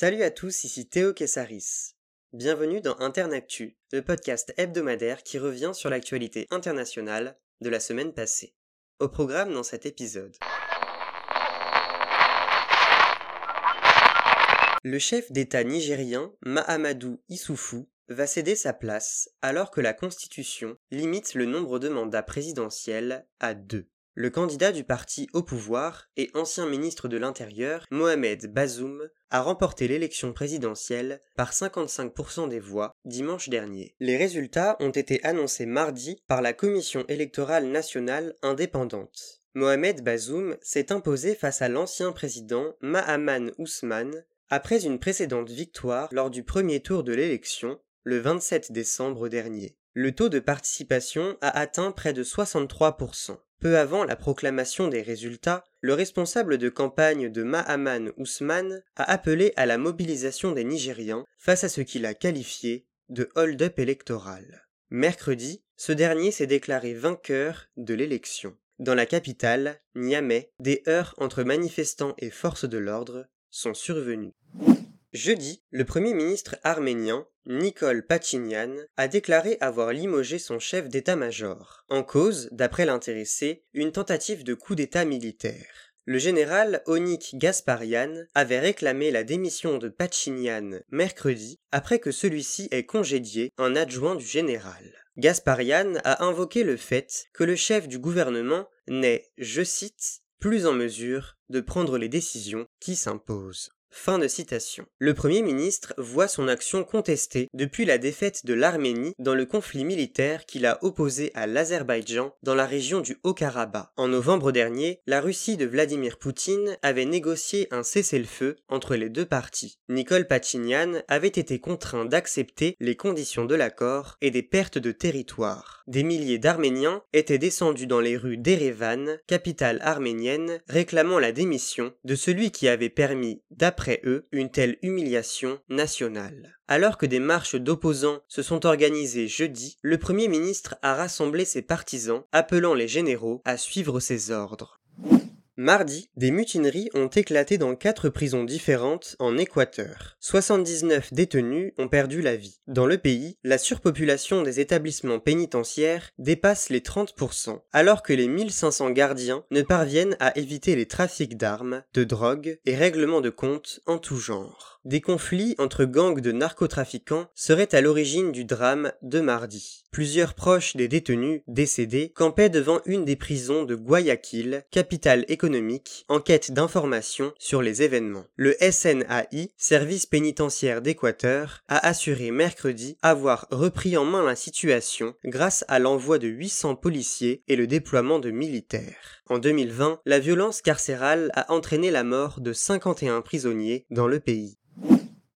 Salut à tous, ici Théo Kessaris. Bienvenue dans Internactu, le podcast hebdomadaire qui revient sur l'actualité internationale de la semaine passée. Au programme dans cet épisode. Le chef d'État nigérien, Mahamadou Issoufou, va céder sa place alors que la Constitution limite le nombre de mandats présidentiels à deux. Le candidat du parti au pouvoir et ancien ministre de l'Intérieur, Mohamed Bazoum, a remporté l'élection présidentielle par 55% des voix dimanche dernier. Les résultats ont été annoncés mardi par la Commission électorale nationale indépendante. Mohamed Bazoum s'est imposé face à l'ancien président Mahaman Ousmane après une précédente victoire lors du premier tour de l'élection le 27 décembre dernier. Le taux de participation a atteint près de 63%. Peu avant la proclamation des résultats, le responsable de campagne de Mahaman Ousmane a appelé à la mobilisation des Nigériens face à ce qu'il a qualifié de hold-up électoral. Mercredi, ce dernier s'est déclaré vainqueur de l'élection. Dans la capitale, Niamey, des heurts entre manifestants et forces de l'ordre sont survenus. Jeudi, le Premier ministre arménien, Nicole Pachinian, a déclaré avoir limogé son chef d'état-major. En cause, d'après l'intéressé, une tentative de coup d'état militaire. Le général Onik Gasparian avait réclamé la démission de Pachinian mercredi après que celui-ci ait congédié un adjoint du général. Gasparian a invoqué le fait que le chef du gouvernement n'est, je cite, plus en mesure de prendre les décisions qui s'imposent. Fin de citation. Le Premier ministre voit son action contestée depuis la défaite de l'Arménie dans le conflit militaire qu'il a opposé à l'Azerbaïdjan dans la région du Haut-Karabakh. En novembre dernier, la Russie de Vladimir Poutine avait négocié un cessez-le-feu entre les deux parties. Nicole Pachinian avait été contraint d'accepter les conditions de l'accord et des pertes de territoire. Des milliers d'Arméniens étaient descendus dans les rues d'Erevan, capitale arménienne, réclamant la démission de celui qui avait permis, après eux une telle humiliation nationale. Alors que des marches d'opposants se sont organisées jeudi, le Premier ministre a rassemblé ses partisans, appelant les généraux à suivre ses ordres. Mardi, des mutineries ont éclaté dans quatre prisons différentes en Équateur. 79 détenus ont perdu la vie. Dans le pays, la surpopulation des établissements pénitentiaires dépasse les 30%, alors que les 1500 gardiens ne parviennent à éviter les trafics d'armes, de drogue et règlements de comptes en tout genre. Des conflits entre gangs de narcotrafiquants seraient à l'origine du drame de mardi. Plusieurs proches des détenus décédés campaient devant une des prisons de Guayaquil, capitale économique, en quête d'informations sur les événements. Le SNAI, service pénitentiaire d'Équateur, a assuré mercredi avoir repris en main la situation grâce à l'envoi de 800 policiers et le déploiement de militaires. En 2020, la violence carcérale a entraîné la mort de 51 prisonniers dans le pays.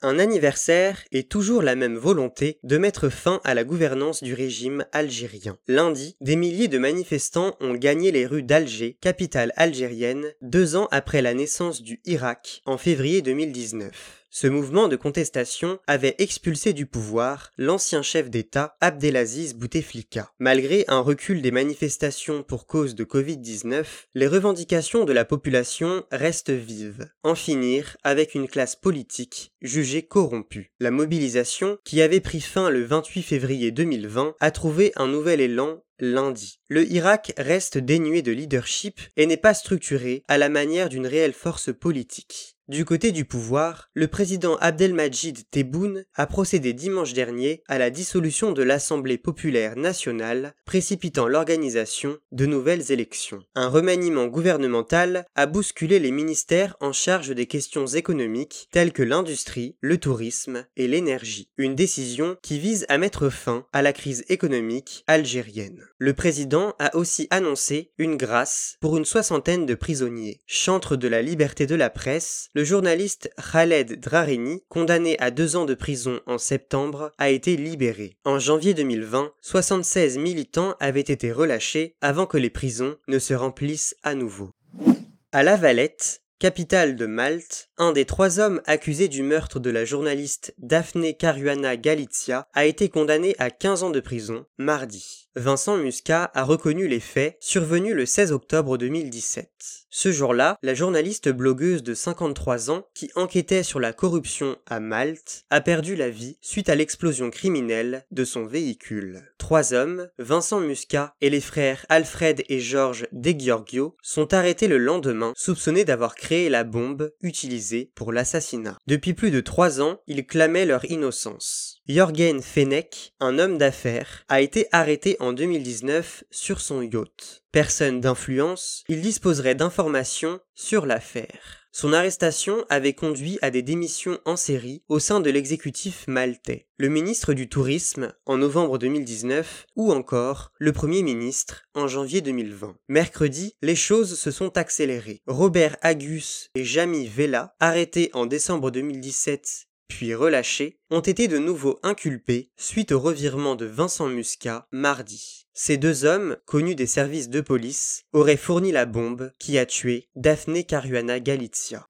Un anniversaire est toujours la même volonté de mettre fin à la gouvernance du régime algérien. Lundi, des milliers de manifestants ont gagné les rues d'Alger, capitale algérienne, deux ans après la naissance du Irak, en février 2019. Ce mouvement de contestation avait expulsé du pouvoir l'ancien chef d'État Abdelaziz Bouteflika. Malgré un recul des manifestations pour cause de Covid-19, les revendications de la population restent vives. En finir avec une classe politique jugée corrompue. La mobilisation, qui avait pris fin le 28 février 2020, a trouvé un nouvel élan lundi. Le Irak reste dénué de leadership et n'est pas structuré à la manière d'une réelle force politique. Du côté du pouvoir, le président Abdelmajid Tebboune a procédé dimanche dernier à la dissolution de l'Assemblée populaire nationale, précipitant l'organisation de nouvelles élections. Un remaniement gouvernemental a bousculé les ministères en charge des questions économiques telles que l'industrie, le tourisme et l'énergie. Une décision qui vise à mettre fin à la crise économique algérienne. Le président a aussi annoncé une grâce pour une soixantaine de prisonniers. Chantre de la liberté de la presse, le journaliste Khaled Drarini, condamné à deux ans de prison en septembre, a été libéré. En janvier 2020, 76 militants avaient été relâchés avant que les prisons ne se remplissent à nouveau. À La Valette, capitale de Malte, un des trois hommes accusés du meurtre de la journaliste Daphne Caruana Galizia a été condamné à 15 ans de prison mardi. Vincent Muscat a reconnu les faits survenus le 16 octobre 2017. Ce jour-là, la journaliste blogueuse de 53 ans qui enquêtait sur la corruption à Malte a perdu la vie suite à l'explosion criminelle de son véhicule. Trois hommes, Vincent Muscat et les frères Alfred et Georges De Giorgio, sont arrêtés le lendemain soupçonnés d'avoir créé la bombe utilisée pour l'assassinat. Depuis plus de trois ans, ils clamaient leur innocence. Jorgen Fenech, un homme d'affaires, a été arrêté en 2019 sur son yacht. Personne d'influence, il disposerait d'informations sur l'affaire. Son arrestation avait conduit à des démissions en série au sein de l'exécutif maltais, le ministre du Tourisme en novembre 2019 ou encore le Premier ministre en janvier 2020. Mercredi, les choses se sont accélérées. Robert Agus et Jamie Vella, arrêtés en décembre 2017 puis relâchés, ont été de nouveau inculpés suite au revirement de Vincent Muscat mardi. Ces deux hommes, connus des services de police, auraient fourni la bombe qui a tué Daphne Caruana Galizia.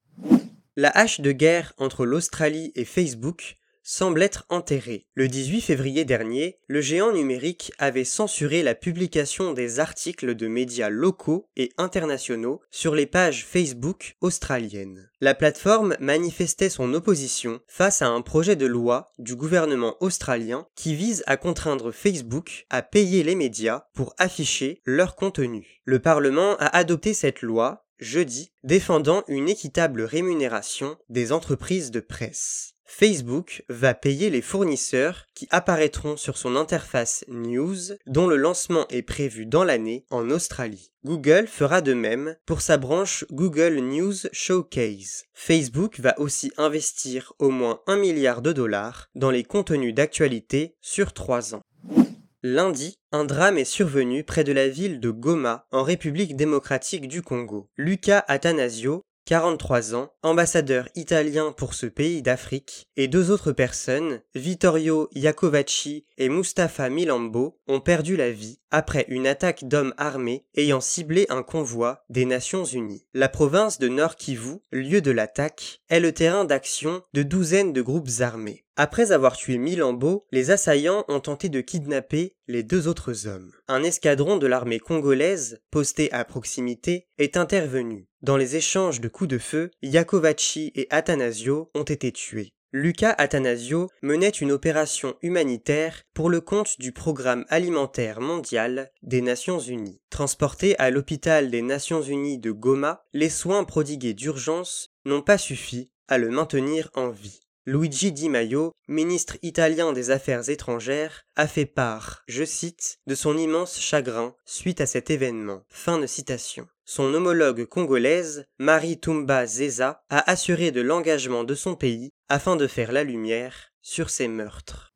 La hache de guerre entre l'Australie et Facebook semble être enterré. Le 18 février dernier, le géant numérique avait censuré la publication des articles de médias locaux et internationaux sur les pages Facebook australiennes. La plateforme manifestait son opposition face à un projet de loi du gouvernement australien qui vise à contraindre Facebook à payer les médias pour afficher leur contenu. Le Parlement a adopté cette loi jeudi, défendant une équitable rémunération des entreprises de presse. Facebook va payer les fournisseurs qui apparaîtront sur son interface News dont le lancement est prévu dans l'année en Australie. Google fera de même pour sa branche Google News Showcase. Facebook va aussi investir au moins un milliard de dollars dans les contenus d'actualité sur trois ans. Lundi, un drame est survenu près de la ville de Goma, en République démocratique du Congo. Lucas Atanasio, 43 ans, ambassadeur italien pour ce pays d'Afrique, et deux autres personnes, Vittorio Iacovacci et Mustafa Milambo, ont perdu la vie après une attaque d'hommes armés ayant ciblé un convoi des Nations Unies. La province de Nord Kivu, lieu de l'attaque, est le terrain d'action de douzaines de groupes armés. Après avoir tué Milambo, les assaillants ont tenté de kidnapper les deux autres hommes. Un escadron de l'armée congolaise, posté à proximité, est intervenu. Dans les échanges de coups de feu, Yakovacci et Atanasio ont été tués. Lucas Atanasio menait une opération humanitaire pour le compte du Programme alimentaire mondial des Nations Unies. Transporté à l'hôpital des Nations Unies de Goma, les soins prodigués d'urgence n'ont pas suffi à le maintenir en vie. Luigi Di Maio, ministre italien des Affaires étrangères, a fait part, je cite, de son immense chagrin suite à cet événement. Fin de citation. Son homologue congolaise, Marie Tumba Zeza, a assuré de l'engagement de son pays afin de faire la lumière sur ces meurtres.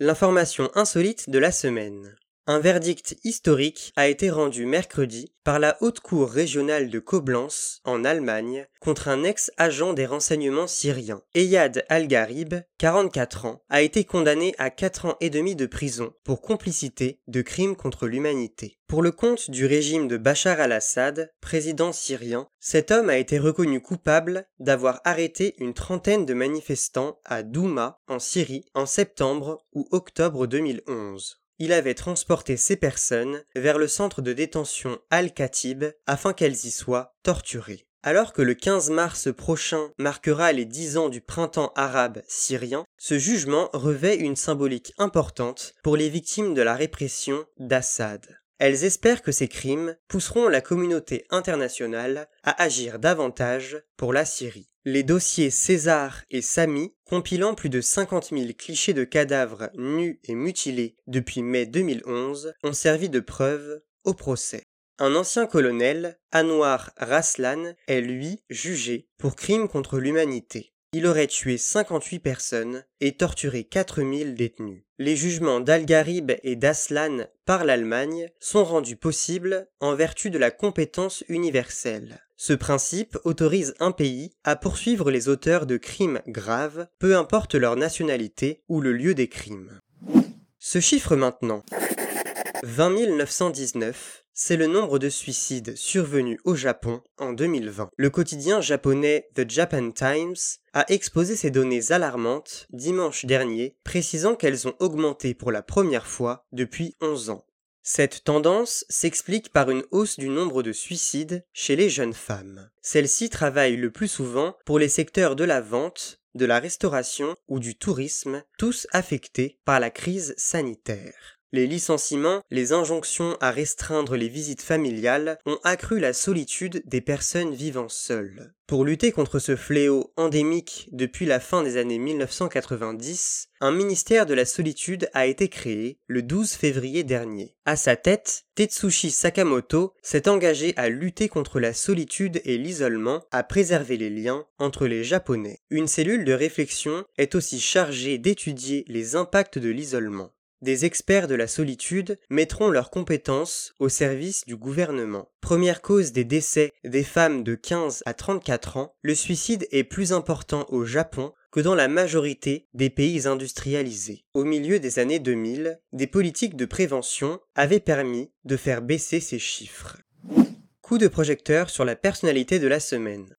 L'information insolite de la semaine. Un verdict historique a été rendu mercredi par la Haute Cour régionale de Koblenz, en Allemagne, contre un ex-agent des renseignements syriens. Eyad Al-Gharib, 44 ans, a été condamné à 4 ans et demi de prison pour complicité de crimes contre l'humanité. Pour le compte du régime de Bachar al-Assad, président syrien, cet homme a été reconnu coupable d'avoir arrêté une trentaine de manifestants à Douma, en Syrie, en septembre ou octobre 2011 il avait transporté ces personnes vers le centre de détention Al-Khatib afin qu'elles y soient torturées. Alors que le 15 mars prochain marquera les dix ans du printemps arabe syrien, ce jugement revêt une symbolique importante pour les victimes de la répression d'Assad. Elles espèrent que ces crimes pousseront la communauté internationale à agir davantage pour la Syrie. Les dossiers César et Samy, compilant plus de 50 000 clichés de cadavres nus et mutilés depuis mai 2011, ont servi de preuve au procès. Un ancien colonel, Anwar Raslan, est lui jugé pour crime contre l'humanité il aurait tué 58 personnes et torturé 4000 détenus. Les jugements d'Al-Gharib et d'Aslan par l'Allemagne sont rendus possibles en vertu de la compétence universelle. Ce principe autorise un pays à poursuivre les auteurs de crimes graves, peu importe leur nationalité ou le lieu des crimes. Ce chiffre maintenant. 20 919 c'est le nombre de suicides survenus au Japon en 2020. Le quotidien japonais The Japan Times a exposé ces données alarmantes dimanche dernier, précisant qu'elles ont augmenté pour la première fois depuis 11 ans. Cette tendance s'explique par une hausse du nombre de suicides chez les jeunes femmes. Celles-ci travaillent le plus souvent pour les secteurs de la vente, de la restauration ou du tourisme, tous affectés par la crise sanitaire. Les licenciements, les injonctions à restreindre les visites familiales ont accru la solitude des personnes vivant seules. Pour lutter contre ce fléau endémique depuis la fin des années 1990, un ministère de la solitude a été créé le 12 février dernier. À sa tête, Tetsushi Sakamoto s'est engagé à lutter contre la solitude et l'isolement, à préserver les liens entre les Japonais. Une cellule de réflexion est aussi chargée d'étudier les impacts de l'isolement des experts de la solitude mettront leurs compétences au service du gouvernement. Première cause des décès des femmes de 15 à 34 ans, le suicide est plus important au Japon que dans la majorité des pays industrialisés. Au milieu des années 2000, des politiques de prévention avaient permis de faire baisser ces chiffres. Coup de projecteur sur la personnalité de la semaine.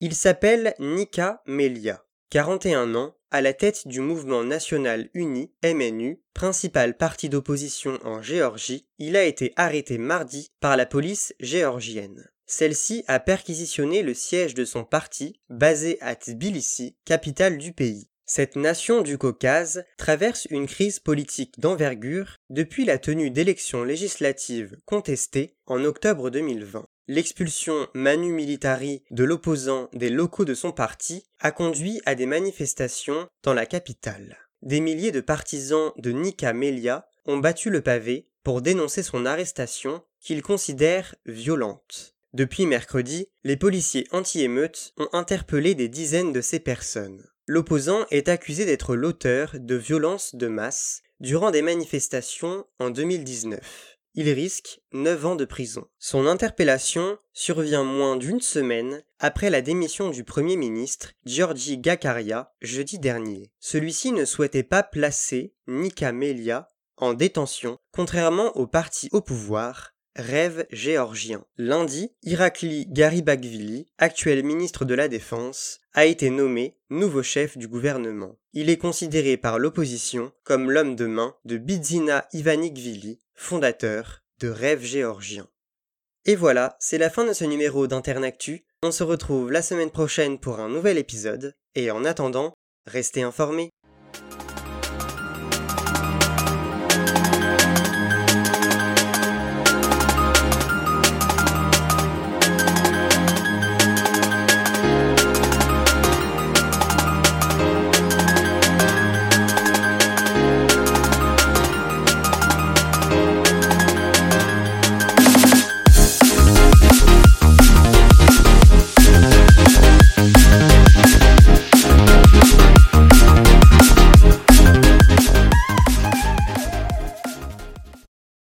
Il s'appelle Nika Melia. 41 ans, à la tête du mouvement national uni, MNU, principal parti d'opposition en Géorgie, il a été arrêté mardi par la police géorgienne. Celle-ci a perquisitionné le siège de son parti, basé à Tbilissi, capitale du pays. Cette nation du Caucase traverse une crise politique d'envergure depuis la tenue d'élections législatives contestées en octobre 2020. L'expulsion manu militari de l'opposant des locaux de son parti a conduit à des manifestations dans la capitale. Des milliers de partisans de Nika Melia ont battu le pavé pour dénoncer son arrestation qu'ils considèrent violente. Depuis mercredi, les policiers anti-émeutes ont interpellé des dizaines de ces personnes. L'opposant est accusé d'être l'auteur de violences de masse durant des manifestations en 2019 il risque 9 ans de prison. Son interpellation survient moins d'une semaine après la démission du Premier ministre Giorgi Gakaria jeudi dernier. Celui-ci ne souhaitait pas placer Nika Melia en détention, contrairement au parti au pouvoir, Rêve géorgien. Lundi, Irakli Garibakvili, actuel ministre de la Défense, a été nommé nouveau chef du gouvernement. Il est considéré par l'opposition comme l'homme de main de Bidzina Ivanikvili, fondateur de Rêve géorgien. Et voilà, c'est la fin de ce numéro d'Internactu. On se retrouve la semaine prochaine pour un nouvel épisode, et en attendant, restez informés.